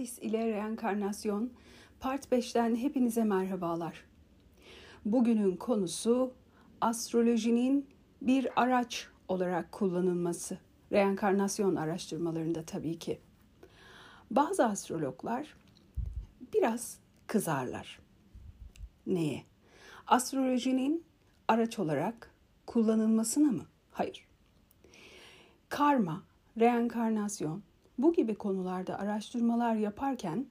Alice ile Reenkarnasyon Part 5'ten hepinize merhabalar. Bugünün konusu astrolojinin bir araç olarak kullanılması. Reenkarnasyon araştırmalarında tabii ki. Bazı astrologlar biraz kızarlar. Neye? Astrolojinin araç olarak kullanılmasına mı? Hayır. Karma, reenkarnasyon, bu gibi konularda araştırmalar yaparken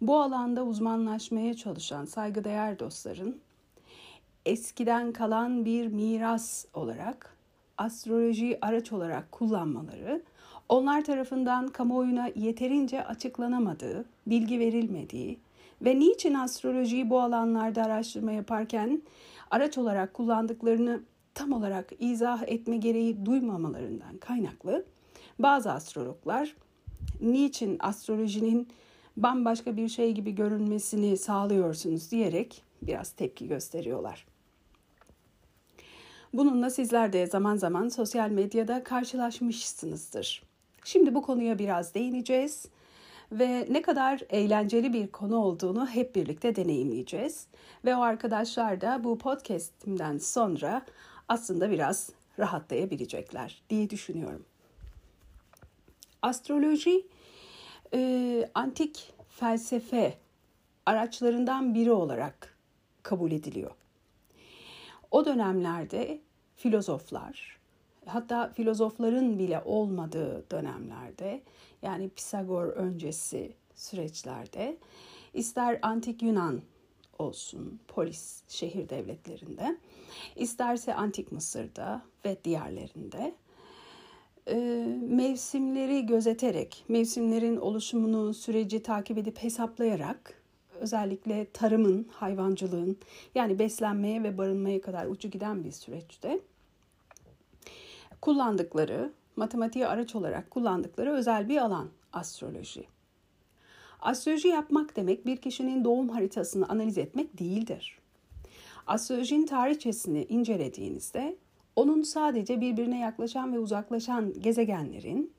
bu alanda uzmanlaşmaya çalışan saygıdeğer dostların eskiden kalan bir miras olarak astrolojiyi araç olarak kullanmaları onlar tarafından kamuoyuna yeterince açıklanamadığı, bilgi verilmediği ve niçin astrolojiyi bu alanlarda araştırma yaparken araç olarak kullandıklarını tam olarak izah etme gereği duymamalarından kaynaklı bazı astrologlar niçin astrolojinin bambaşka bir şey gibi görünmesini sağlıyorsunuz diyerek biraz tepki gösteriyorlar. Bununla sizler de zaman zaman sosyal medyada karşılaşmışsınızdır. Şimdi bu konuya biraz değineceğiz ve ne kadar eğlenceli bir konu olduğunu hep birlikte deneyimleyeceğiz. Ve o arkadaşlar da bu podcast'imden sonra aslında biraz rahatlayabilecekler diye düşünüyorum. Astroloji e, antik felsefe araçlarından biri olarak kabul ediliyor. O dönemlerde filozoflar, hatta filozofların bile olmadığı dönemlerde, yani Pisagor öncesi süreçlerde, ister antik Yunan olsun, polis şehir devletlerinde, isterse antik Mısır'da ve diğerlerinde e, mevsimleri gözeterek, mevsimlerin oluşumunu, süreci takip edip hesaplayarak özellikle tarımın, hayvancılığın yani beslenmeye ve barınmaya kadar ucu giden bir süreçte kullandıkları, matematiği araç olarak kullandıkları özel bir alan astroloji. Astroloji yapmak demek bir kişinin doğum haritasını analiz etmek değildir. Astrolojinin tarihçesini incelediğinizde onun sadece birbirine yaklaşan ve uzaklaşan gezegenlerin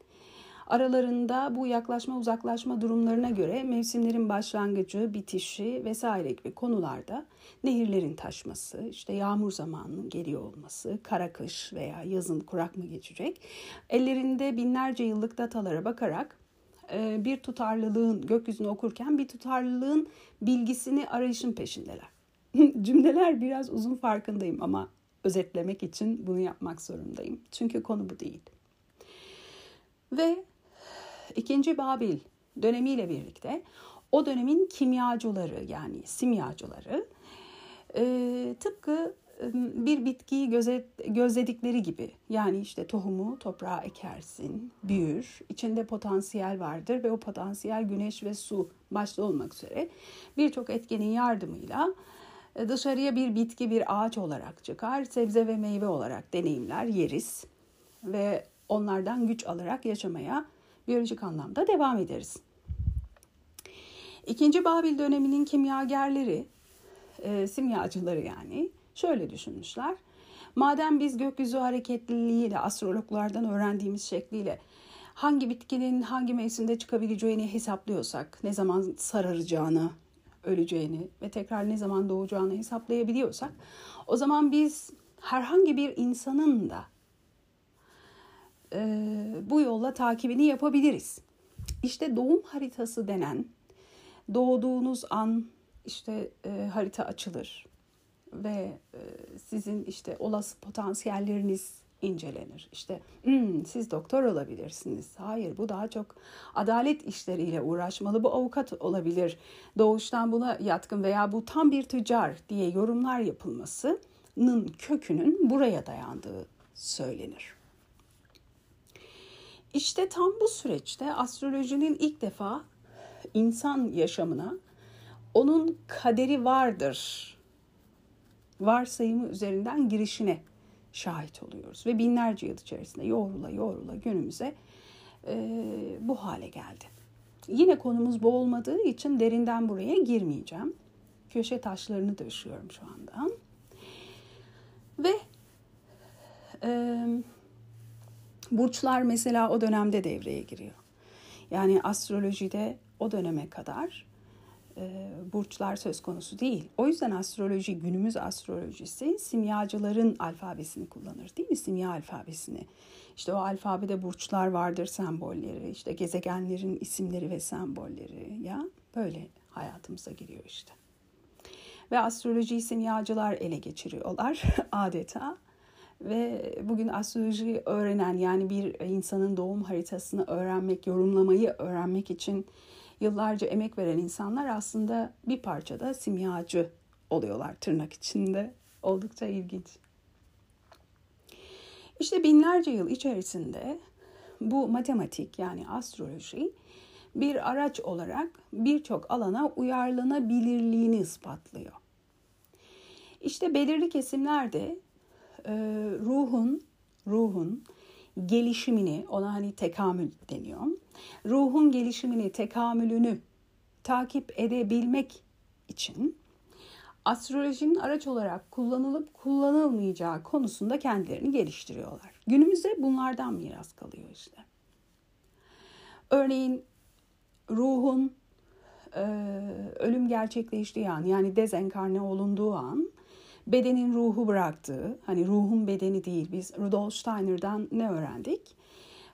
aralarında bu yaklaşma uzaklaşma durumlarına göre mevsimlerin başlangıcı, bitişi vesaire gibi konularda nehirlerin taşması, işte yağmur zamanının geliyor olması, kara kış veya yazın kurak mı geçecek, ellerinde binlerce yıllık datalara bakarak e, bir tutarlılığın gökyüzünü okurken bir tutarlılığın bilgisini arayışın peşindeler. Cümleler biraz uzun farkındayım ama özetlemek için bunu yapmak zorundayım. Çünkü konu bu değil. Ve ikinci Babil dönemiyle birlikte o dönemin kimyacıları yani simyacıları e, tıpkı bir bitkiyi gözet, gözledikleri gibi yani işte tohumu toprağa ekersin, büyür, içinde potansiyel vardır ve o potansiyel güneş ve su başta olmak üzere birçok etkenin yardımıyla e, dışarıya bir bitki, bir ağaç olarak çıkar, sebze ve meyve olarak deneyimler, yeriz ve onlardan güç alarak yaşamaya biyolojik anlamda devam ederiz. İkinci Babil döneminin kimyagerleri, e, simyacıları yani şöyle düşünmüşler. Madem biz gökyüzü hareketliliğiyle, astrologlardan öğrendiğimiz şekliyle hangi bitkinin hangi mevsimde çıkabileceğini hesaplıyorsak, ne zaman sararacağını, öleceğini ve tekrar ne zaman doğacağını hesaplayabiliyorsak o zaman biz herhangi bir insanın da e, bu yolla takibini yapabiliriz. İşte doğum haritası denen doğduğunuz an işte e, harita açılır ve e, sizin işte olası potansiyelleriniz incelenir. İşte hmm, siz doktor olabilirsiniz. Hayır bu daha çok adalet işleriyle uğraşmalı. Bu avukat olabilir. Doğuştan buna yatkın veya bu tam bir tüccar diye yorumlar yapılmasının kökünün buraya dayandığı söylenir. İşte tam bu süreçte astrolojinin ilk defa insan yaşamına onun kaderi vardır varsayımı üzerinden girişine şahit oluyoruz. Ve binlerce yıl içerisinde yoğrula yoğrula günümüze e, bu hale geldi. Yine konumuz bu olmadığı için derinden buraya girmeyeceğim. Köşe taşlarını döşüyorum şu anda. Ve e, burçlar mesela o dönemde devreye giriyor. Yani astrolojide o döneme kadar e, burçlar söz konusu değil. O yüzden astroloji, günümüz astrolojisi simyacıların alfabesini kullanır değil mi? Simya alfabesini. İşte o alfabede burçlar vardır sembolleri, işte gezegenlerin isimleri ve sembolleri ya böyle hayatımıza giriyor işte. Ve astrolojiyi simyacılar ele geçiriyorlar adeta. Ve bugün astroloji öğrenen yani bir insanın doğum haritasını öğrenmek, yorumlamayı öğrenmek için yıllarca emek veren insanlar aslında bir parçada simyacı oluyorlar tırnak içinde. Oldukça ilginç. İşte binlerce yıl içerisinde bu matematik yani astroloji bir araç olarak birçok alana uyarlanabilirliğini ispatlıyor. İşte belirli kesimlerde e, ruhun ruhun gelişimini ona hani tekamül deniyor. Ruhun gelişimini, tekamülünü takip edebilmek için astrolojinin araç olarak kullanılıp kullanılmayacağı konusunda kendilerini geliştiriyorlar. Günümüzde bunlardan miras kalıyor işte. Örneğin ruhun e, ölüm gerçekleştiği an yani dezenkarne olunduğu an bedenin ruhu bıraktığı, hani ruhun bedeni değil biz Rudolf Steiner'dan ne öğrendik?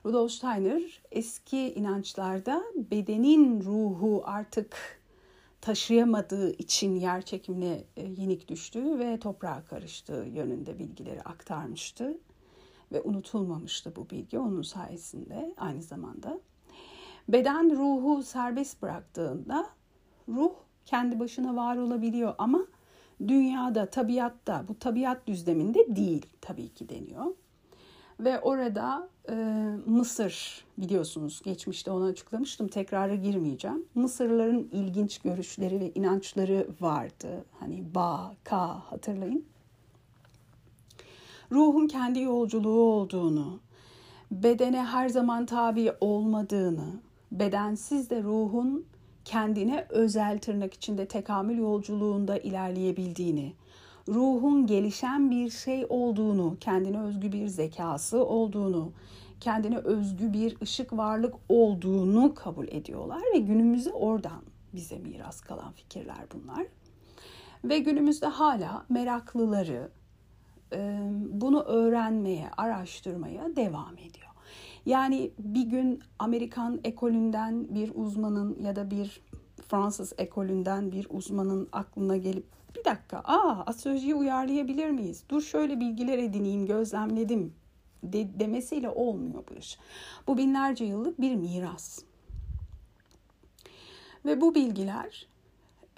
Rudolf Steiner eski inançlarda bedenin ruhu artık taşıyamadığı için yer çekimine e, yenik düştüğü ve toprağa karıştığı yönünde bilgileri aktarmıştı. Ve unutulmamıştı bu bilgi onun sayesinde aynı zamanda. Beden ruhu serbest bıraktığında ruh kendi başına var olabiliyor ama dünyada, tabiatta, bu tabiat düzleminde değil tabii ki deniyor. Ve orada e, Mısır biliyorsunuz geçmişte onu açıklamıştım tekrara girmeyeceğim. Mısırlıların ilginç görüşleri ve inançları vardı. Hani Ba, Ka hatırlayın. Ruhun kendi yolculuğu olduğunu, bedene her zaman tabi olmadığını, bedensiz de ruhun kendine özel tırnak içinde tekamül yolculuğunda ilerleyebildiğini, ruhun gelişen bir şey olduğunu, kendine özgü bir zekası olduğunu, kendine özgü bir ışık varlık olduğunu kabul ediyorlar ve günümüzde oradan bize miras kalan fikirler bunlar. Ve günümüzde hala meraklıları bunu öğrenmeye, araştırmaya devam ediyor. Yani bir gün Amerikan ekolünden bir uzmanın ya da bir Fransız ekolünden bir uzmanın aklına gelip bir dakika aa astrolojiyi uyarlayabilir miyiz? Dur şöyle bilgiler edineyim gözlemledim de, demesiyle olmuyor bu iş. Bu binlerce yıllık bir miras. Ve bu bilgiler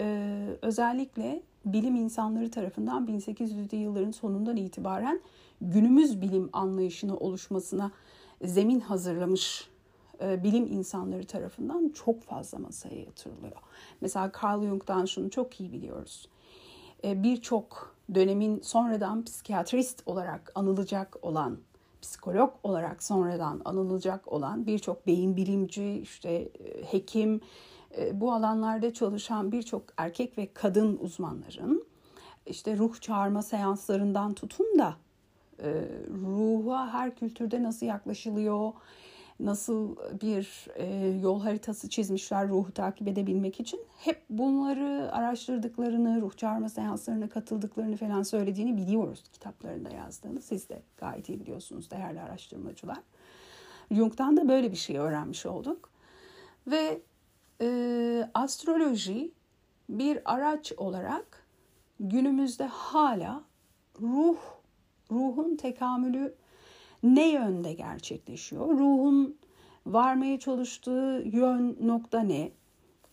e, özellikle bilim insanları tarafından 1800'lü yılların sonundan itibaren günümüz bilim anlayışını oluşmasına zemin hazırlamış e, bilim insanları tarafından çok fazla masaya yatırılıyor. Mesela Carl Jung'dan şunu çok iyi biliyoruz. E, birçok dönemin sonradan psikiyatrist olarak anılacak olan, psikolog olarak sonradan anılacak olan birçok beyin bilimci, işte e, hekim, bu alanlarda çalışan birçok erkek ve kadın uzmanların işte ruh çağırma seanslarından tutun da e, ruha her kültürde nasıl yaklaşılıyor, nasıl bir e, yol haritası çizmişler ruhu takip edebilmek için. Hep bunları araştırdıklarını, ruh çağırma seanslarına katıldıklarını falan söylediğini biliyoruz kitaplarında yazdığını. Siz de gayet iyi biliyorsunuz değerli araştırmacılar. Jung'dan da böyle bir şey öğrenmiş olduk. Ve e, astroloji bir araç olarak günümüzde hala ruh ruhun tekamülü ne yönde gerçekleşiyor? Ruhun varmaya çalıştığı yön nokta ne?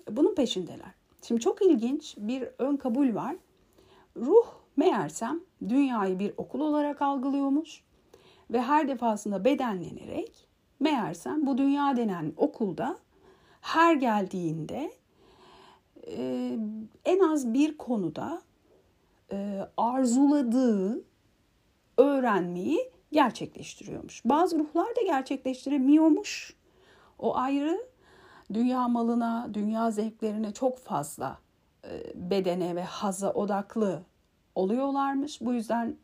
Bunun peşindeler. Şimdi çok ilginç bir ön kabul var. Ruh meğersem dünyayı bir okul olarak algılıyormuş ve her defasında bedenlenerek meğersem bu dünya denen okulda her geldiğinde e, en az bir konuda e, arzuladığı öğrenmeyi gerçekleştiriyormuş. Bazı ruhlar da gerçekleştiremiyormuş. O ayrı dünya malına, dünya zevklerine çok fazla e, bedene ve haza odaklı oluyorlarmış. Bu yüzden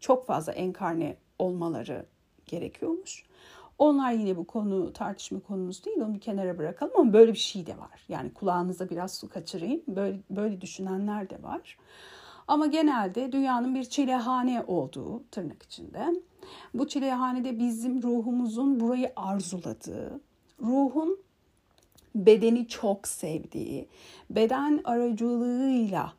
çok fazla enkarne olmaları gerekiyormuş. Onlar yine bu konu tartışma konumuz değil. Onu bir kenara bırakalım ama böyle bir şey de var. Yani kulağınıza biraz su kaçırayım. Böyle, böyle düşünenler de var. Ama genelde dünyanın bir çilehane olduğu tırnak içinde. Bu çilehanede bizim ruhumuzun burayı arzuladığı, ruhun bedeni çok sevdiği, beden aracılığıyla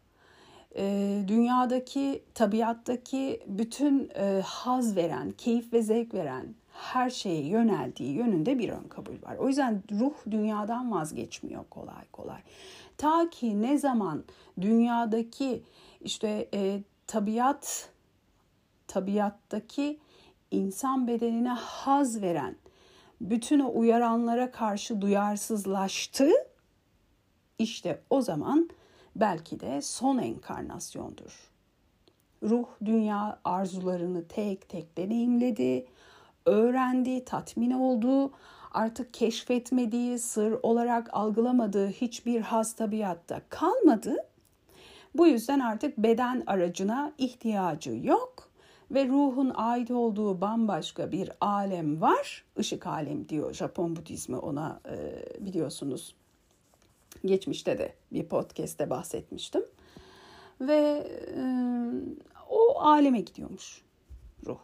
e, dünyadaki, tabiattaki bütün e, haz veren, keyif ve zevk veren her şeye yöneldiği yönünde bir ön kabul var. O yüzden ruh dünyadan vazgeçmiyor kolay kolay. Ta ki ne zaman dünyadaki işte e, tabiat tabiattaki insan bedenine haz veren bütün o uyaranlara karşı duyarsızlaştı. İşte o zaman belki de son enkarnasyondur. Ruh dünya arzularını tek tek deneyimledi, öğrendi, tatmin oldu. Artık keşfetmediği, sır olarak algılamadığı hiçbir has tabiatta kalmadı. Bu yüzden artık beden aracına ihtiyacı yok ve ruhun ait olduğu bambaşka bir alem var. Işık alem diyor Japon Budizmi ona e, biliyorsunuz. Geçmişte de bir podcast'te bahsetmiştim. Ve e, o aleme gidiyormuş ruh.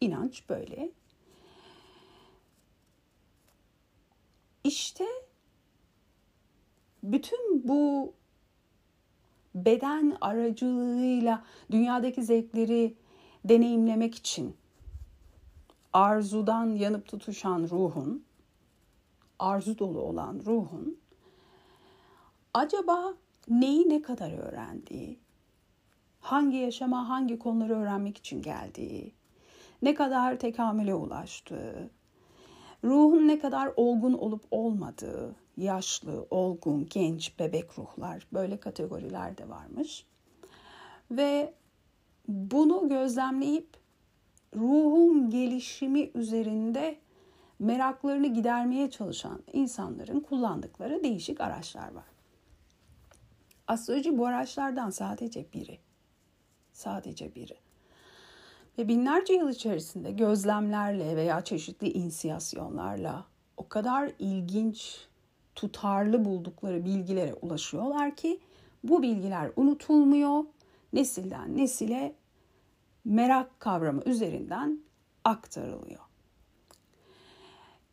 İnanç böyle. İşte bütün bu beden aracılığıyla dünyadaki zevkleri deneyimlemek için arzudan yanıp tutuşan ruhun, arzu dolu olan ruhun acaba neyi ne kadar öğrendiği, hangi yaşama hangi konuları öğrenmek için geldiği, ne kadar tekamüle ulaştığı, ruhun ne kadar olgun olup olmadığı, yaşlı, olgun, genç, bebek ruhlar böyle kategoriler de varmış. Ve bunu gözlemleyip ruhun gelişimi üzerinde meraklarını gidermeye çalışan insanların kullandıkları değişik araçlar var. Astroloji bu araçlardan sadece biri. Sadece biri. Ve binlerce yıl içerisinde gözlemlerle veya çeşitli insiyasyonlarla o kadar ilginç tutarlı buldukları bilgilere ulaşıyorlar ki bu bilgiler unutulmuyor. Nesilden nesile merak kavramı üzerinden aktarılıyor.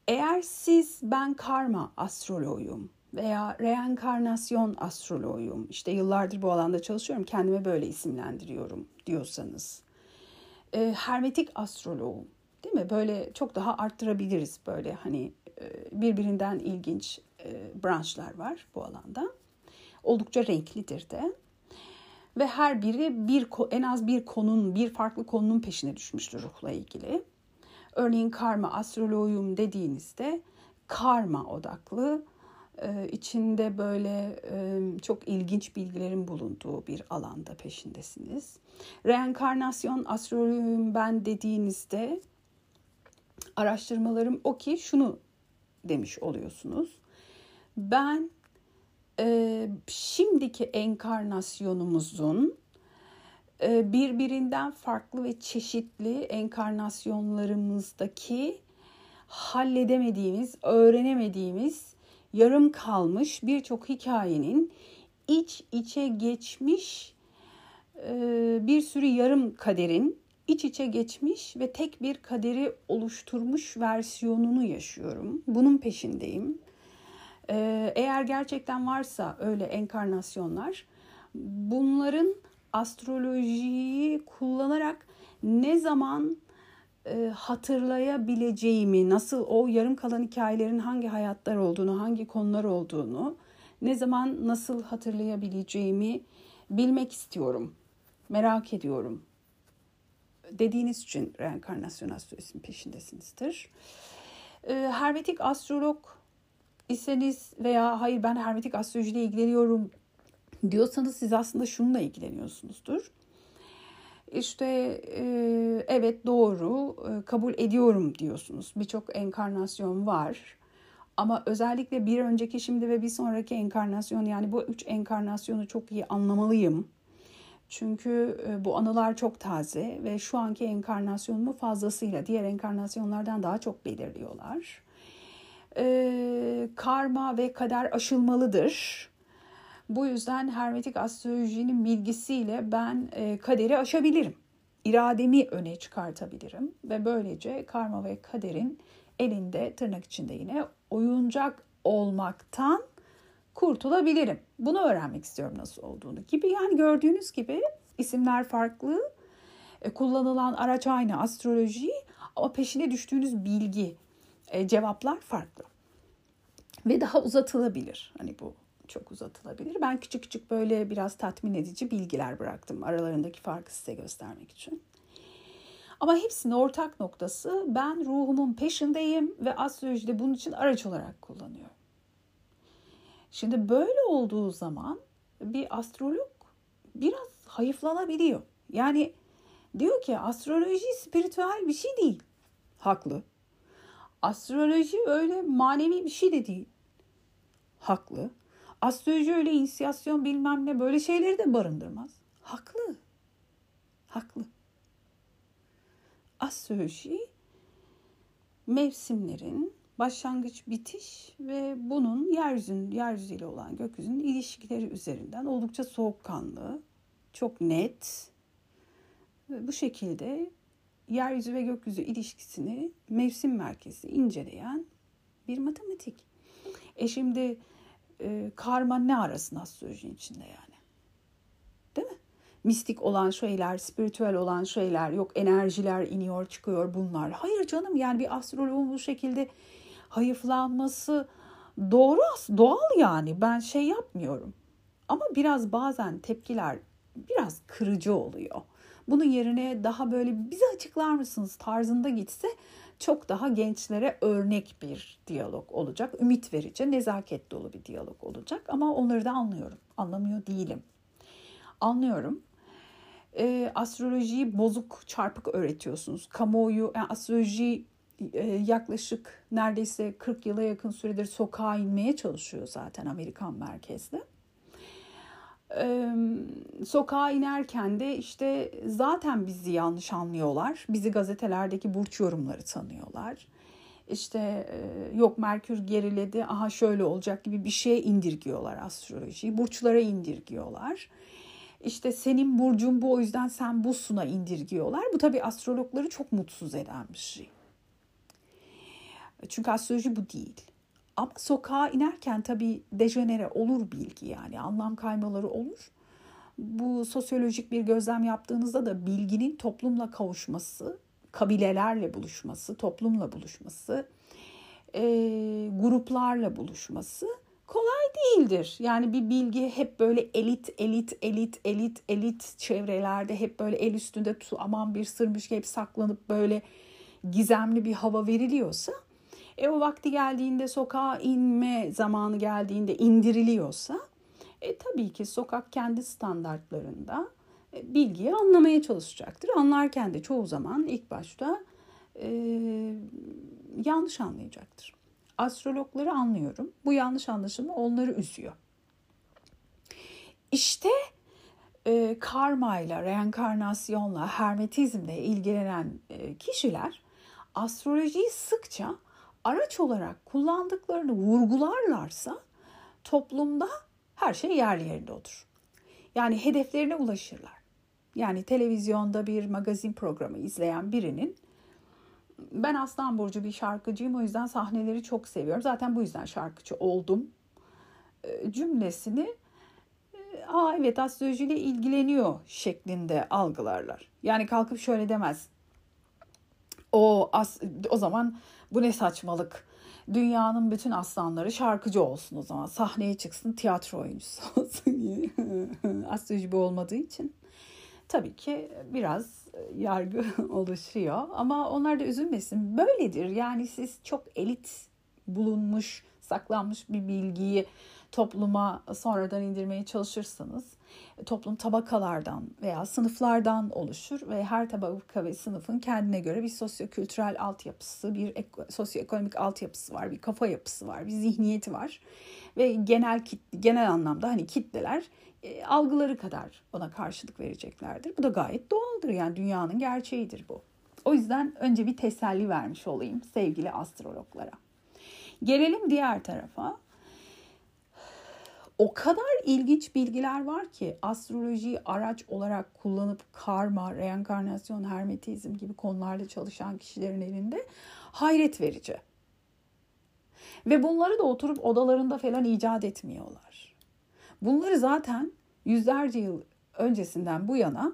Eğer siz ben karma astroloğuyum veya reenkarnasyon astroloğuyum, işte yıllardır bu alanda çalışıyorum, kendime böyle isimlendiriyorum diyorsanız, e, hermetik astroloğum, değil mi? Böyle çok daha arttırabiliriz böyle hani birbirinden ilginç e, branşlar var bu alanda. Oldukça renklidir de. Ve her biri bir en az bir konunun, bir farklı konunun peşine düşmüştür ruhla ilgili. Örneğin karma, astroloğuyum dediğinizde karma odaklı, e, içinde böyle çok ilginç bilgilerin bulunduğu bir alanda peşindesiniz. Reenkarnasyon, astroloğuyum ben dediğinizde araştırmalarım o ki şunu demiş oluyorsunuz. Ben e, şimdiki enkarnasyonumuzun e, birbirinden farklı ve çeşitli enkarnasyonlarımızdaki halledemediğimiz, öğrenemediğimiz, yarım kalmış birçok hikayenin iç içe geçmiş e, bir sürü yarım kaderin iç içe geçmiş ve tek bir kaderi oluşturmuş versiyonunu yaşıyorum. Bunun peşindeyim. Ee, eğer gerçekten varsa öyle enkarnasyonlar bunların astrolojiyi kullanarak ne zaman e, hatırlayabileceğimi, nasıl o yarım kalan hikayelerin hangi hayatlar olduğunu, hangi konular olduğunu, ne zaman nasıl hatırlayabileceğimi bilmek istiyorum. Merak ediyorum. Dediğiniz için reenkarnasyon astrolojisinin peşindesinizdir. E, Hermetik astrolog iseniz veya hayır ben hermetik astrolojiyle ilgileniyorum diyorsanız siz aslında şununla ilgileniyorsunuzdur. İşte e, evet doğru e, kabul ediyorum diyorsunuz. Birçok enkarnasyon var. Ama özellikle bir önceki şimdi ve bir sonraki enkarnasyon yani bu üç enkarnasyonu çok iyi anlamalıyım. Çünkü e, bu anılar çok taze ve şu anki enkarnasyonumu fazlasıyla diğer enkarnasyonlardan daha çok belirliyorlar. Ee, karma ve kader aşılmalıdır. Bu yüzden hermetik astrolojinin bilgisiyle ben e, kaderi aşabilirim. İrademi öne çıkartabilirim ve böylece karma ve kaderin elinde tırnak içinde yine oyuncak olmaktan kurtulabilirim. Bunu öğrenmek istiyorum nasıl olduğunu gibi. Yani gördüğünüz gibi isimler farklı, e, kullanılan araç aynı astroloji ama peşine düştüğünüz bilgi, e, cevaplar farklı. Ve daha uzatılabilir. Hani bu çok uzatılabilir. Ben küçük küçük böyle biraz tatmin edici bilgiler bıraktım aralarındaki farkı size göstermek için. Ama hepsinin ortak noktası ben ruhumun peşindeyim ve astrolojide bunun için araç olarak kullanıyorum. Şimdi böyle olduğu zaman bir astrolog biraz hayıflanabiliyor. Yani diyor ki astroloji spiritüel bir şey değil. Haklı. Astroloji öyle manevi bir şey de değil. Haklı. Astroloji öyle inisiyasyon bilmem ne böyle şeyleri de barındırmaz. Haklı. Haklı. Astroloji mevsimlerin başlangıç bitiş ve bunun yeryüzünün yeryüzüyle olan gökyüzünün ilişkileri üzerinden oldukça soğukkanlı, çok net bu şekilde yeryüzü ve gökyüzü ilişkisini mevsim merkezi inceleyen bir matematik. E şimdi e, karma ne arasın astrolojinin içinde yani? Değil mi? Mistik olan şeyler, spiritüel olan şeyler, yok enerjiler iniyor çıkıyor bunlar. Hayır canım yani bir astroloğun bu şekilde hayıflanması doğru doğal yani ben şey yapmıyorum. Ama biraz bazen tepkiler biraz kırıcı oluyor. Bunun yerine daha böyle bize açıklar mısınız tarzında gitse çok daha gençlere örnek bir diyalog olacak. Ümit verici, nezaket dolu bir diyalog olacak ama onları da anlıyorum. Anlamıyor değilim. Anlıyorum. E, astrolojiyi bozuk, çarpık öğretiyorsunuz. Kamuoyu, yani astroloji yaklaşık neredeyse 40 yıla yakın süredir sokağa inmeye çalışıyor zaten Amerikan merkezli. Ee, sokağa inerken de işte zaten bizi yanlış anlıyorlar. Bizi gazetelerdeki burç yorumları tanıyorlar. İşte e, yok Merkür geriledi, aha şöyle olacak gibi bir şeye indirgiyorlar astrolojiyi. Burçlara indirgiyorlar. İşte senin burcun bu o yüzden sen bu suna indirgiyorlar. Bu tabii astrologları çok mutsuz eden bir şey. Çünkü astroloji bu değil. Ama sokağa inerken tabii dejenere olur bilgi yani anlam kaymaları olur. Bu sosyolojik bir gözlem yaptığınızda da bilginin toplumla kavuşması, kabilelerle buluşması, toplumla buluşması, e, gruplarla buluşması kolay değildir. Yani bir bilgi hep böyle elit, elit, elit, elit, elit çevrelerde hep böyle el üstünde aman bir sırmış gibi saklanıp böyle gizemli bir hava veriliyorsa e o vakti geldiğinde sokağa inme zamanı geldiğinde indiriliyorsa e, tabii ki sokak kendi standartlarında e, bilgiyi anlamaya çalışacaktır. Anlarken de çoğu zaman ilk başta e, yanlış anlayacaktır. Astrologları anlıyorum. Bu yanlış anlaşılma onları üzüyor. İşte e, karmayla, reenkarnasyonla, hermetizmle ilgilenen e, kişiler astrolojiyi sıkça araç olarak kullandıklarını vurgularlarsa toplumda her şey yerli yerinde olur. Yani hedeflerine ulaşırlar. Yani televizyonda bir magazin programı izleyen birinin ben Aslan Burcu bir şarkıcıyım o yüzden sahneleri çok seviyorum. Zaten bu yüzden şarkıcı oldum e, cümlesini aa evet astrolojiyle ilgileniyor şeklinde algılarlar. Yani kalkıp şöyle demez. O as, o zaman bu ne saçmalık. Dünyanın bütün aslanları şarkıcı olsun o zaman. Sahneye çıksın tiyatro oyuncusu olsun. Astroloji bu olmadığı için. Tabii ki biraz yargı oluşuyor ama onlar da üzülmesin. Böyledir yani siz çok elit bulunmuş saklanmış bir bilgiyi topluma sonradan indirmeye çalışırsanız e, toplum tabakalardan veya sınıflardan oluşur ve her tabaka ve sınıfın kendine göre bir sosyokültürel altyapısı, bir sosyoekonomik altyapısı var, bir kafa yapısı var, bir zihniyeti var ve genel genel anlamda hani kitleler e, algıları kadar ona karşılık vereceklerdir. Bu da gayet doğaldır yani dünyanın gerçeğidir bu. O yüzden önce bir teselli vermiş olayım sevgili astrologlara. Gelelim diğer tarafa. O kadar ilginç bilgiler var ki astrolojiyi araç olarak kullanıp karma, reenkarnasyon, hermetizm gibi konularla çalışan kişilerin elinde hayret verici. Ve bunları da oturup odalarında falan icat etmiyorlar. Bunları zaten yüzlerce yıl öncesinden bu yana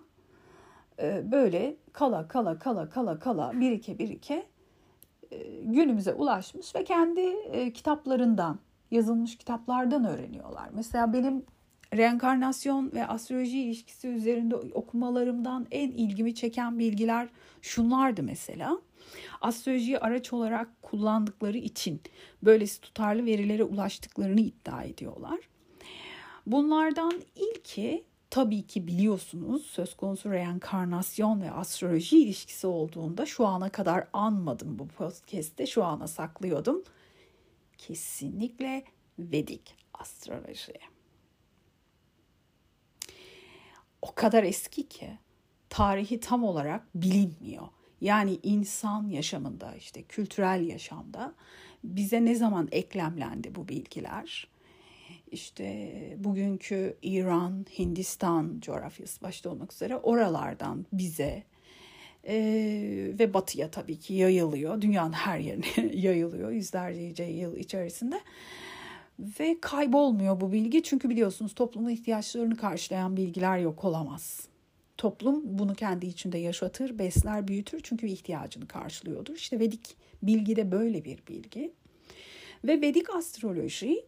e, böyle kala kala kala kala kala birike birike e, günümüze ulaşmış ve kendi e, kitaplarından yazılmış kitaplardan öğreniyorlar. Mesela benim reenkarnasyon ve astroloji ilişkisi üzerinde okumalarımdan en ilgimi çeken bilgiler şunlardı mesela. Astrolojiyi araç olarak kullandıkları için böylesi tutarlı verilere ulaştıklarını iddia ediyorlar. Bunlardan ilki tabii ki biliyorsunuz söz konusu reenkarnasyon ve astroloji ilişkisi olduğunda şu ana kadar anmadım bu podcast'te şu ana saklıyordum. Kesinlikle Vedik astroloji. O kadar eski ki tarihi tam olarak bilinmiyor. Yani insan yaşamında işte kültürel yaşamda bize ne zaman eklemlendi bu bilgiler? işte bugünkü İran, Hindistan coğrafyası başta olmak üzere oralardan bize e, ve batıya tabii ki yayılıyor. Dünyanın her yerine yayılıyor yüzlerce yıl içerisinde. Ve kaybolmuyor bu bilgi çünkü biliyorsunuz toplumun ihtiyaçlarını karşılayan bilgiler yok olamaz. Toplum bunu kendi içinde yaşatır, besler, büyütür çünkü ihtiyacını karşılıyordur. İşte Vedik bilgi de böyle bir bilgi. Ve Vedik astroloji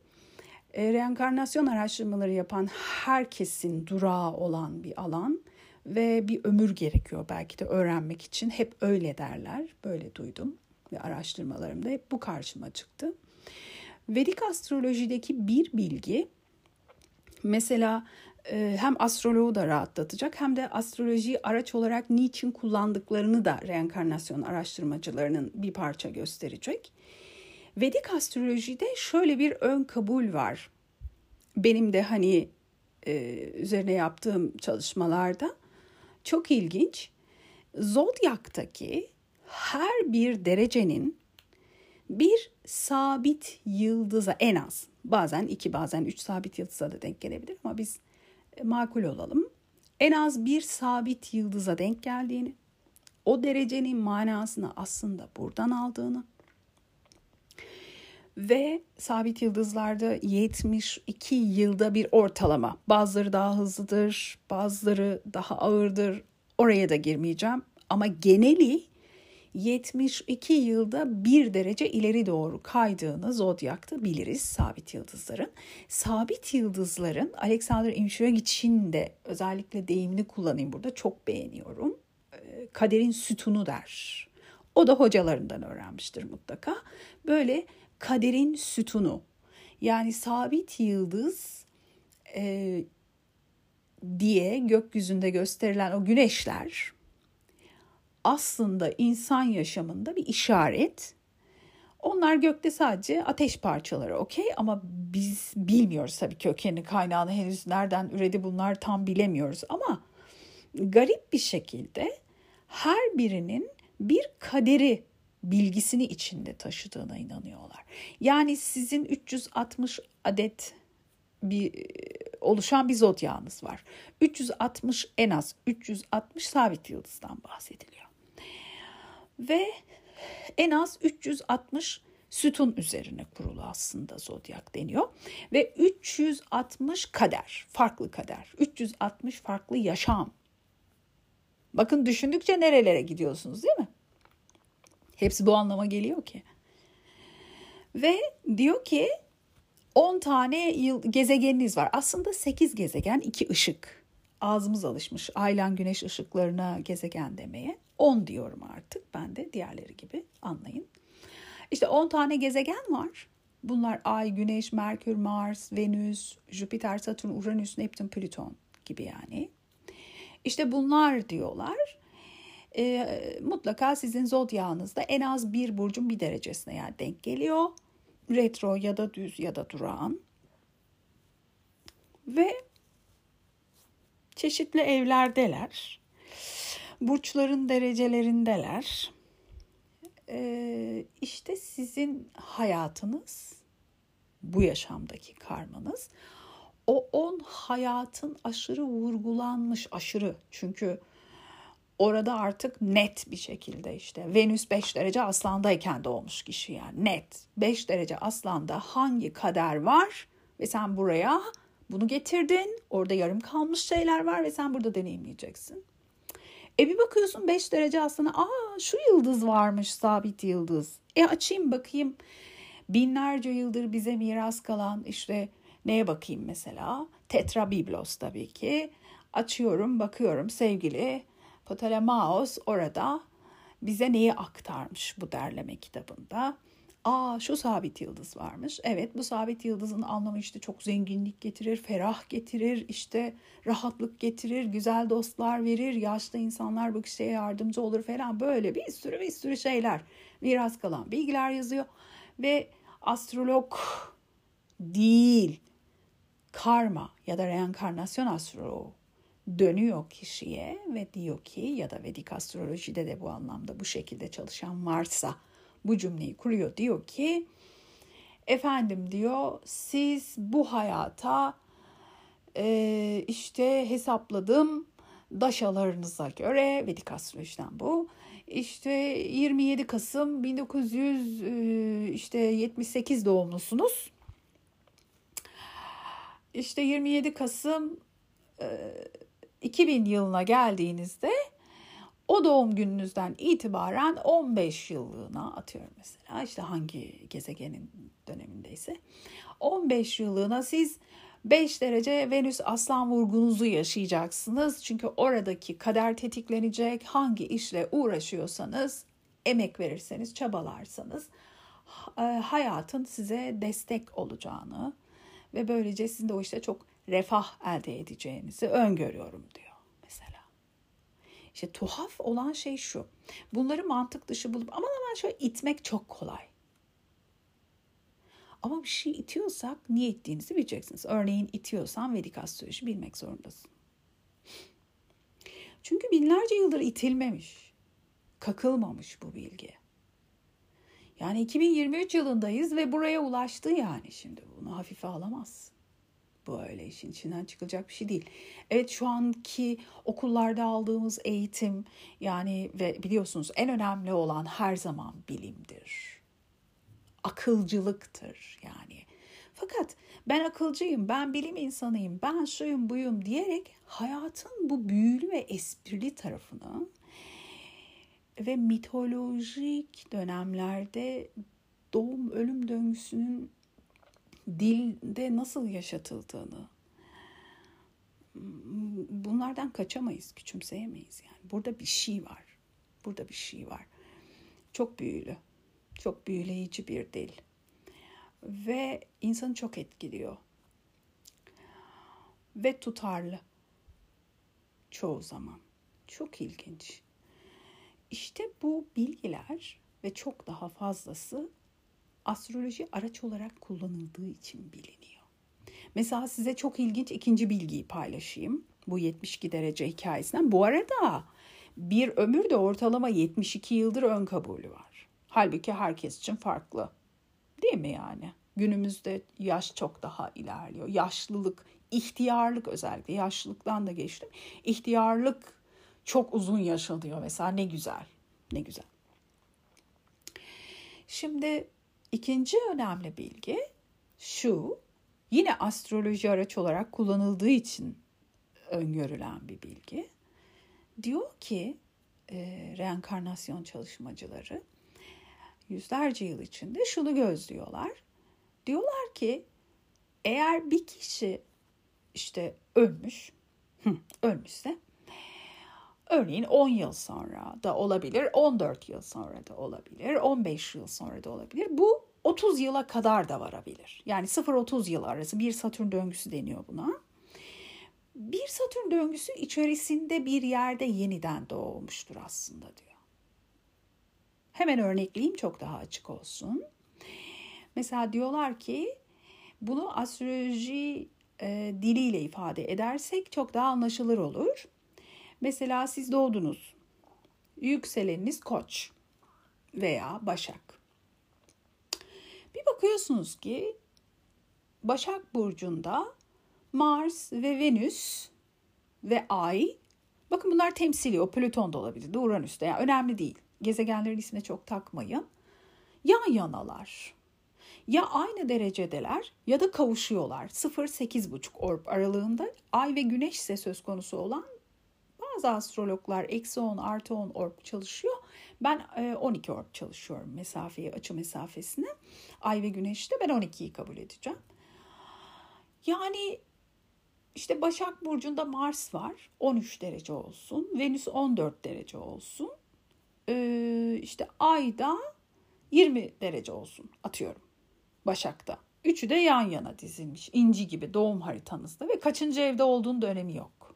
reenkarnasyon araştırmaları yapan herkesin durağı olan bir alan ve bir ömür gerekiyor belki de öğrenmek için. Hep öyle derler. Böyle duydum ve araştırmalarımda hep bu karşıma çıktı. Vedik astrolojideki bir bilgi mesela e, hem astroloğu da rahatlatacak hem de astrolojiyi araç olarak niçin kullandıklarını da reenkarnasyon araştırmacılarının bir parça gösterecek. Vedik astrolojide şöyle bir ön kabul var. Benim de hani e, üzerine yaptığım çalışmalarda çok ilginç. Zodyak'taki her bir derecenin bir sabit yıldıza en az bazen iki bazen üç sabit yıldıza da denk gelebilir ama biz e, makul olalım. En az bir sabit yıldıza denk geldiğini, o derecenin manasını aslında buradan aldığını ve sabit yıldızlarda 72 yılda bir ortalama. Bazıları daha hızlıdır, bazıları daha ağırdır. Oraya da girmeyeceğim ama geneli 72 yılda bir derece ileri doğru kaydığını zodyakta biliriz sabit yıldızların. Sabit yıldızların Alexander Imşiragiç'in de özellikle deyimini kullanayım burada çok beğeniyorum. Ee, kaderin sütunu der. O da hocalarından öğrenmiştir mutlaka. Böyle kaderin sütunu. Yani sabit yıldız e, diye gökyüzünde gösterilen o güneşler aslında insan yaşamında bir işaret. Onlar gökte sadece ateş parçaları okey? Ama biz bilmiyoruz tabii kökenini kaynağını henüz nereden üredi bunlar tam bilemiyoruz. Ama garip bir şekilde her birinin bir kaderi bilgisini içinde taşıdığına inanıyorlar. Yani sizin 360 adet bir oluşan bir zodyağınız var. 360 en az 360 sabit yıldızdan bahsediliyor. Ve en az 360 sütun üzerine kurulu aslında zodyak deniyor. Ve 360 kader, farklı kader. 360 farklı yaşam. Bakın düşündükçe nerelere gidiyorsunuz değil mi? Hepsi bu anlama geliyor ki. Ve diyor ki 10 tane yıl, gezegeniniz var. Aslında 8 gezegen, 2 ışık. Ağzımız alışmış aylan güneş ışıklarına gezegen demeye. 10 diyorum artık ben de diğerleri gibi anlayın. İşte 10 tane gezegen var. Bunlar Ay, Güneş, Merkür, Mars, Venüs, Jüpiter, Satürn, Uranüs, Neptün, Plüton gibi yani. İşte bunlar diyorlar. E, mutlaka sizin zodyağınızda en az bir burcun bir derecesine yani denk geliyor. Retro ya da düz ya da durağan. Ve çeşitli evlerdeler. Burçların derecelerindeler. Ee, işte sizin hayatınız, bu yaşamdaki karmanız o on hayatın aşırı vurgulanmış aşırı çünkü orada artık net bir şekilde işte Venüs 5 derece aslandayken doğmuş kişi yani net 5 derece aslanda hangi kader var ve sen buraya bunu getirdin orada yarım kalmış şeyler var ve sen burada deneyimleyeceksin. E bir bakıyorsun 5 derece aslında aa şu yıldız varmış sabit yıldız. E açayım bakayım binlerce yıldır bize miras kalan işte neye bakayım mesela? Tetrabiblos tabii ki. Açıyorum bakıyorum sevgili Ptolemaos orada bize neyi aktarmış bu derleme kitabında? Aa şu sabit yıldız varmış. Evet bu sabit yıldızın anlamı işte çok zenginlik getirir, ferah getirir, işte rahatlık getirir, güzel dostlar verir, yaşlı insanlar bu kişiye yardımcı olur falan böyle bir sürü bir sürü şeyler. Miras kalan bilgiler yazıyor ve astrolog değil karma ya da reenkarnasyon astroloğu dönüyor kişiye ve diyor ki ya da Vedik astrolojide de bu anlamda bu şekilde çalışan varsa bu cümleyi kuruyor diyor ki efendim diyor siz bu hayata e, işte hesapladım daşalarınıza göre Vedik astrolojiden bu işte 27 Kasım 1900 e, işte 78 doğumlusunuz. İşte 27 Kasım 2000 e, yılına geldiğinizde o doğum gününüzden itibaren 15 yıllığına atıyorum mesela işte hangi gezegenin dönemindeyse 15 yıllığına siz 5 derece Venüs aslan vurgunuzu yaşayacaksınız. Çünkü oradaki kader tetiklenecek. Hangi işle uğraşıyorsanız, emek verirseniz, çabalarsanız e, hayatın size destek olacağını ve böylece sizin de o işte çok refah elde edeceğinizi öngörüyorum diyor. İşte tuhaf olan şey şu. Bunları mantık dışı bulup aman aman şöyle itmek çok kolay. Ama bir şey itiyorsak niye ittiğinizi bileceksiniz. Örneğin itiyorsan Vedik astroloji bilmek zorundasın. Çünkü binlerce yıldır itilmemiş, kakılmamış bu bilgi. Yani 2023 yılındayız ve buraya ulaştı yani şimdi bunu hafife alamazsın. Bu öyle işin içinden çıkılacak bir şey değil. Evet şu anki okullarda aldığımız eğitim yani ve biliyorsunuz en önemli olan her zaman bilimdir. Akılcılıktır yani. Fakat ben akılcıyım, ben bilim insanıyım, ben şuyum buyum diyerek hayatın bu büyülü ve esprili tarafını ve mitolojik dönemlerde doğum ölüm döngüsünün dilde nasıl yaşatıldığını bunlardan kaçamayız, küçümseyemeyiz yani. Burada bir şey var. Burada bir şey var. Çok büyülü. Çok büyüleyici bir dil. Ve insanı çok etkiliyor. Ve tutarlı. Çoğu zaman. Çok ilginç. İşte bu bilgiler ve çok daha fazlası astroloji araç olarak kullanıldığı için biliniyor. Mesela size çok ilginç ikinci bilgiyi paylaşayım. Bu 72 derece hikayesinden. Bu arada bir ömür de ortalama 72 yıldır ön kabulü var. Halbuki herkes için farklı. Değil mi yani? Günümüzde yaş çok daha ilerliyor. Yaşlılık, ihtiyarlık özellikle yaşlılıktan da geçtim. İhtiyarlık çok uzun yaşanıyor mesela ne güzel. Ne güzel. Şimdi İkinci önemli bilgi şu, yine astroloji araç olarak kullanıldığı için öngörülen bir bilgi. Diyor ki e, reenkarnasyon çalışmacıları yüzlerce yıl içinde şunu gözlüyorlar. Diyorlar ki eğer bir kişi işte ölmüş, ölmüşse Örneğin 10 yıl sonra da olabilir, 14 yıl sonra da olabilir, 15 yıl sonra da olabilir. Bu 30 yıla kadar da varabilir. Yani 0-30 yıl arası bir Satürn döngüsü deniyor buna. Bir Satürn döngüsü içerisinde bir yerde yeniden doğmuştur aslında diyor. Hemen örnekleyeyim çok daha açık olsun. Mesela diyorlar ki bunu astroloji e, diliyle ifade edersek çok daha anlaşılır olur. Mesela siz doğdunuz. Yükseleniniz koç veya başak. Bir bakıyorsunuz ki Başak Burcu'nda Mars ve Venüs ve Ay bakın bunlar temsili o Plüton da olabilir de Uranüs'te yani önemli değil. Gezegenlerin ismine çok takmayın. Yan yanalar. Ya aynı derecedeler ya da kavuşuyorlar. 0-8,5 orb aralığında Ay ve Güneş ise söz konusu olan bazı astrologlar eksi 10 artı 10 orb çalışıyor. Ben 12 e, orb çalışıyorum mesafeyi, açı mesafesini. Ay ve Güneş'te ben 12'yi kabul edeceğim. Yani işte Başak Burcu'nda Mars var. 13 derece olsun. Venüs 14 derece olsun. Ee, işte Ay'da 20 derece olsun atıyorum. Başak'ta. Üçü de yan yana dizilmiş. inci gibi doğum haritanızda ve kaçıncı evde olduğunun da önemi yok.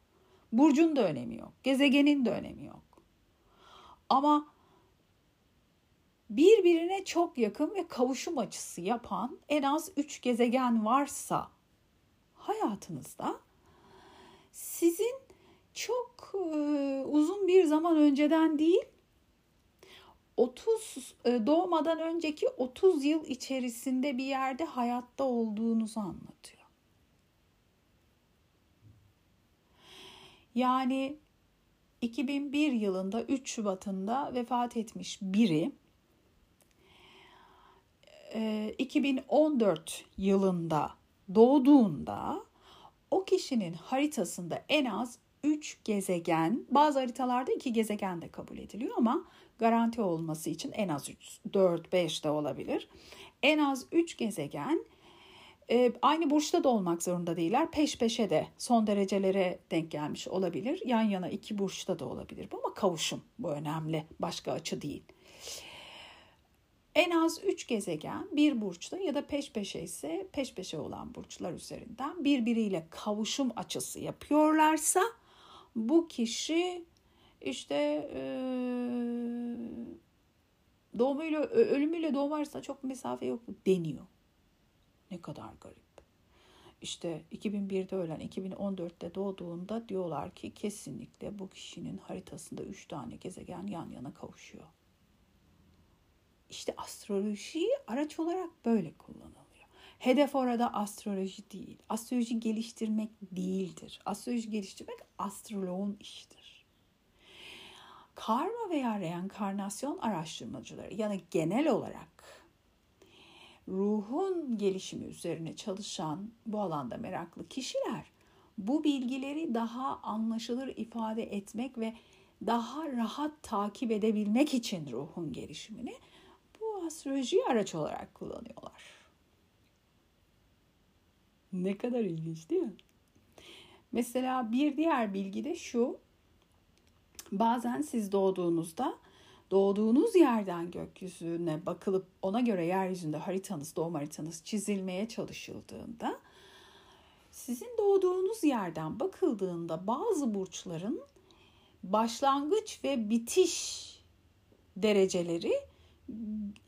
Burcun da önemi yok. Gezegenin de önemi yok. Ama birbirine çok yakın ve kavuşum açısı yapan en az üç gezegen varsa hayatınızda sizin çok e, uzun bir zaman önceden değil 30 e, doğmadan önceki 30 yıl içerisinde bir yerde hayatta olduğunuzu anlatıyor. Yani 2001 yılında 3 Şubat'ında vefat etmiş biri 2014 e, yılında doğduğunda o kişinin haritasında en az 3 gezegen, bazı haritalarda 2 gezegen de kabul ediliyor ama garanti olması için en az 3, 4, 5 de olabilir. En az 3 gezegen e, aynı burçta da olmak zorunda değiller. Peş peşe de son derecelere denk gelmiş olabilir. Yan yana iki burçta da olabilir. Ama kavuşum bu önemli. Başka açı değil. En az 3 gezegen bir burçta ya da peş peşe ise peş peşe olan burçlar üzerinden birbiriyle kavuşum açısı yapıyorlarsa bu kişi işte e, doğumuyla ölümüyle doğum arasında çok mesafe yok deniyor. Ne kadar garip. İşte 2001'de ölen 2014'te doğduğunda diyorlar ki kesinlikle bu kişinin haritasında 3 tane gezegen yan yana kavuşuyor. İşte astroloji araç olarak böyle kullanılıyor. Hedef orada astroloji değil. Astroloji geliştirmek değildir. Astroloji geliştirmek astroloğun işidir. Karma veya reenkarnasyon araştırmacıları yani genel olarak ruhun gelişimi üzerine çalışan bu alanda meraklı kişiler bu bilgileri daha anlaşılır ifade etmek ve daha rahat takip edebilmek için ruhun gelişimini bu astrolojiyi araç olarak kullanıyorlar. Ne kadar ilginç değil mi? Mesela bir diğer bilgi de şu. Bazen siz doğduğunuzda doğduğunuz yerden gökyüzüne bakılıp ona göre yeryüzünde haritanız, doğum haritanız çizilmeye çalışıldığında sizin doğduğunuz yerden bakıldığında bazı burçların başlangıç ve bitiş dereceleri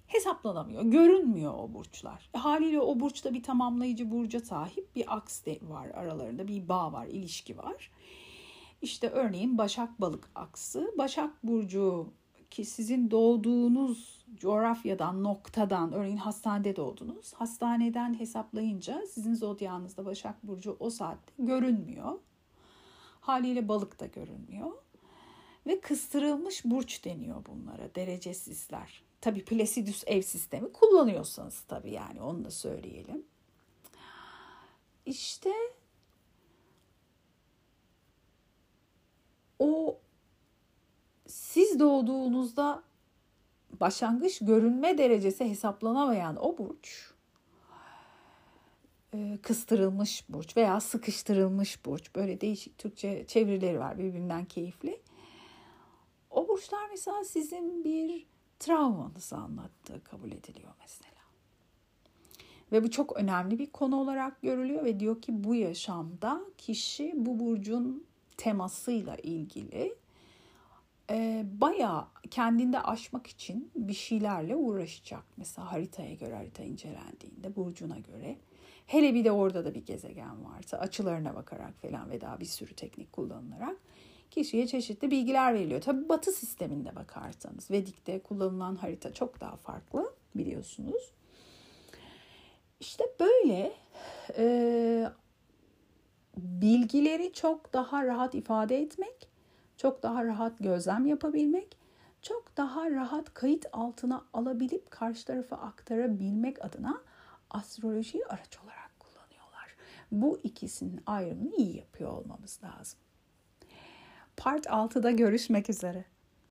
hesaplanamıyor. Görünmüyor o burçlar. E, haliyle o burçta bir tamamlayıcı burca sahip bir aks de var aralarında. Bir bağ var, ilişki var. İşte örneğin Başak Balık aksı. Başak Burcu ki sizin doğduğunuz coğrafyadan, noktadan, örneğin hastanede doğdunuz. Hastaneden hesaplayınca sizin zodyanızda Başak Burcu o saatte görünmüyor. Haliyle balık da görünmüyor. Ve kıstırılmış burç deniyor bunlara, derecesizler. Tabi Placidus ev sistemi kullanıyorsanız tabi yani onu da söyleyelim. İşte o siz doğduğunuzda başlangıç görünme derecesi hesaplanamayan o burç e, kıstırılmış burç veya sıkıştırılmış burç böyle değişik Türkçe çevirileri var birbirinden keyifli. O burçlar mesela sizin bir travmanızı anlattığı kabul ediliyor mesela. Ve bu çok önemli bir konu olarak görülüyor ve diyor ki bu yaşamda kişi bu burcun temasıyla ilgili e, bayağı kendinde aşmak için bir şeylerle uğraşacak. Mesela haritaya göre harita incelendiğinde burcuna göre. Hele bir de orada da bir gezegen varsa açılarına bakarak falan ve daha bir sürü teknik kullanılarak kişiye çeşitli bilgiler veriliyor. Tabi batı sisteminde bakarsanız Vedik'te kullanılan harita çok daha farklı biliyorsunuz. İşte böyle e, bilgileri çok daha rahat ifade etmek, çok daha rahat gözlem yapabilmek, çok daha rahat kayıt altına alabilip karşı tarafa aktarabilmek adına astrolojiyi araç olarak kullanıyorlar. Bu ikisinin ayrımını iyi yapıyor olmamız lazım. Part 6'da görüşmek üzere.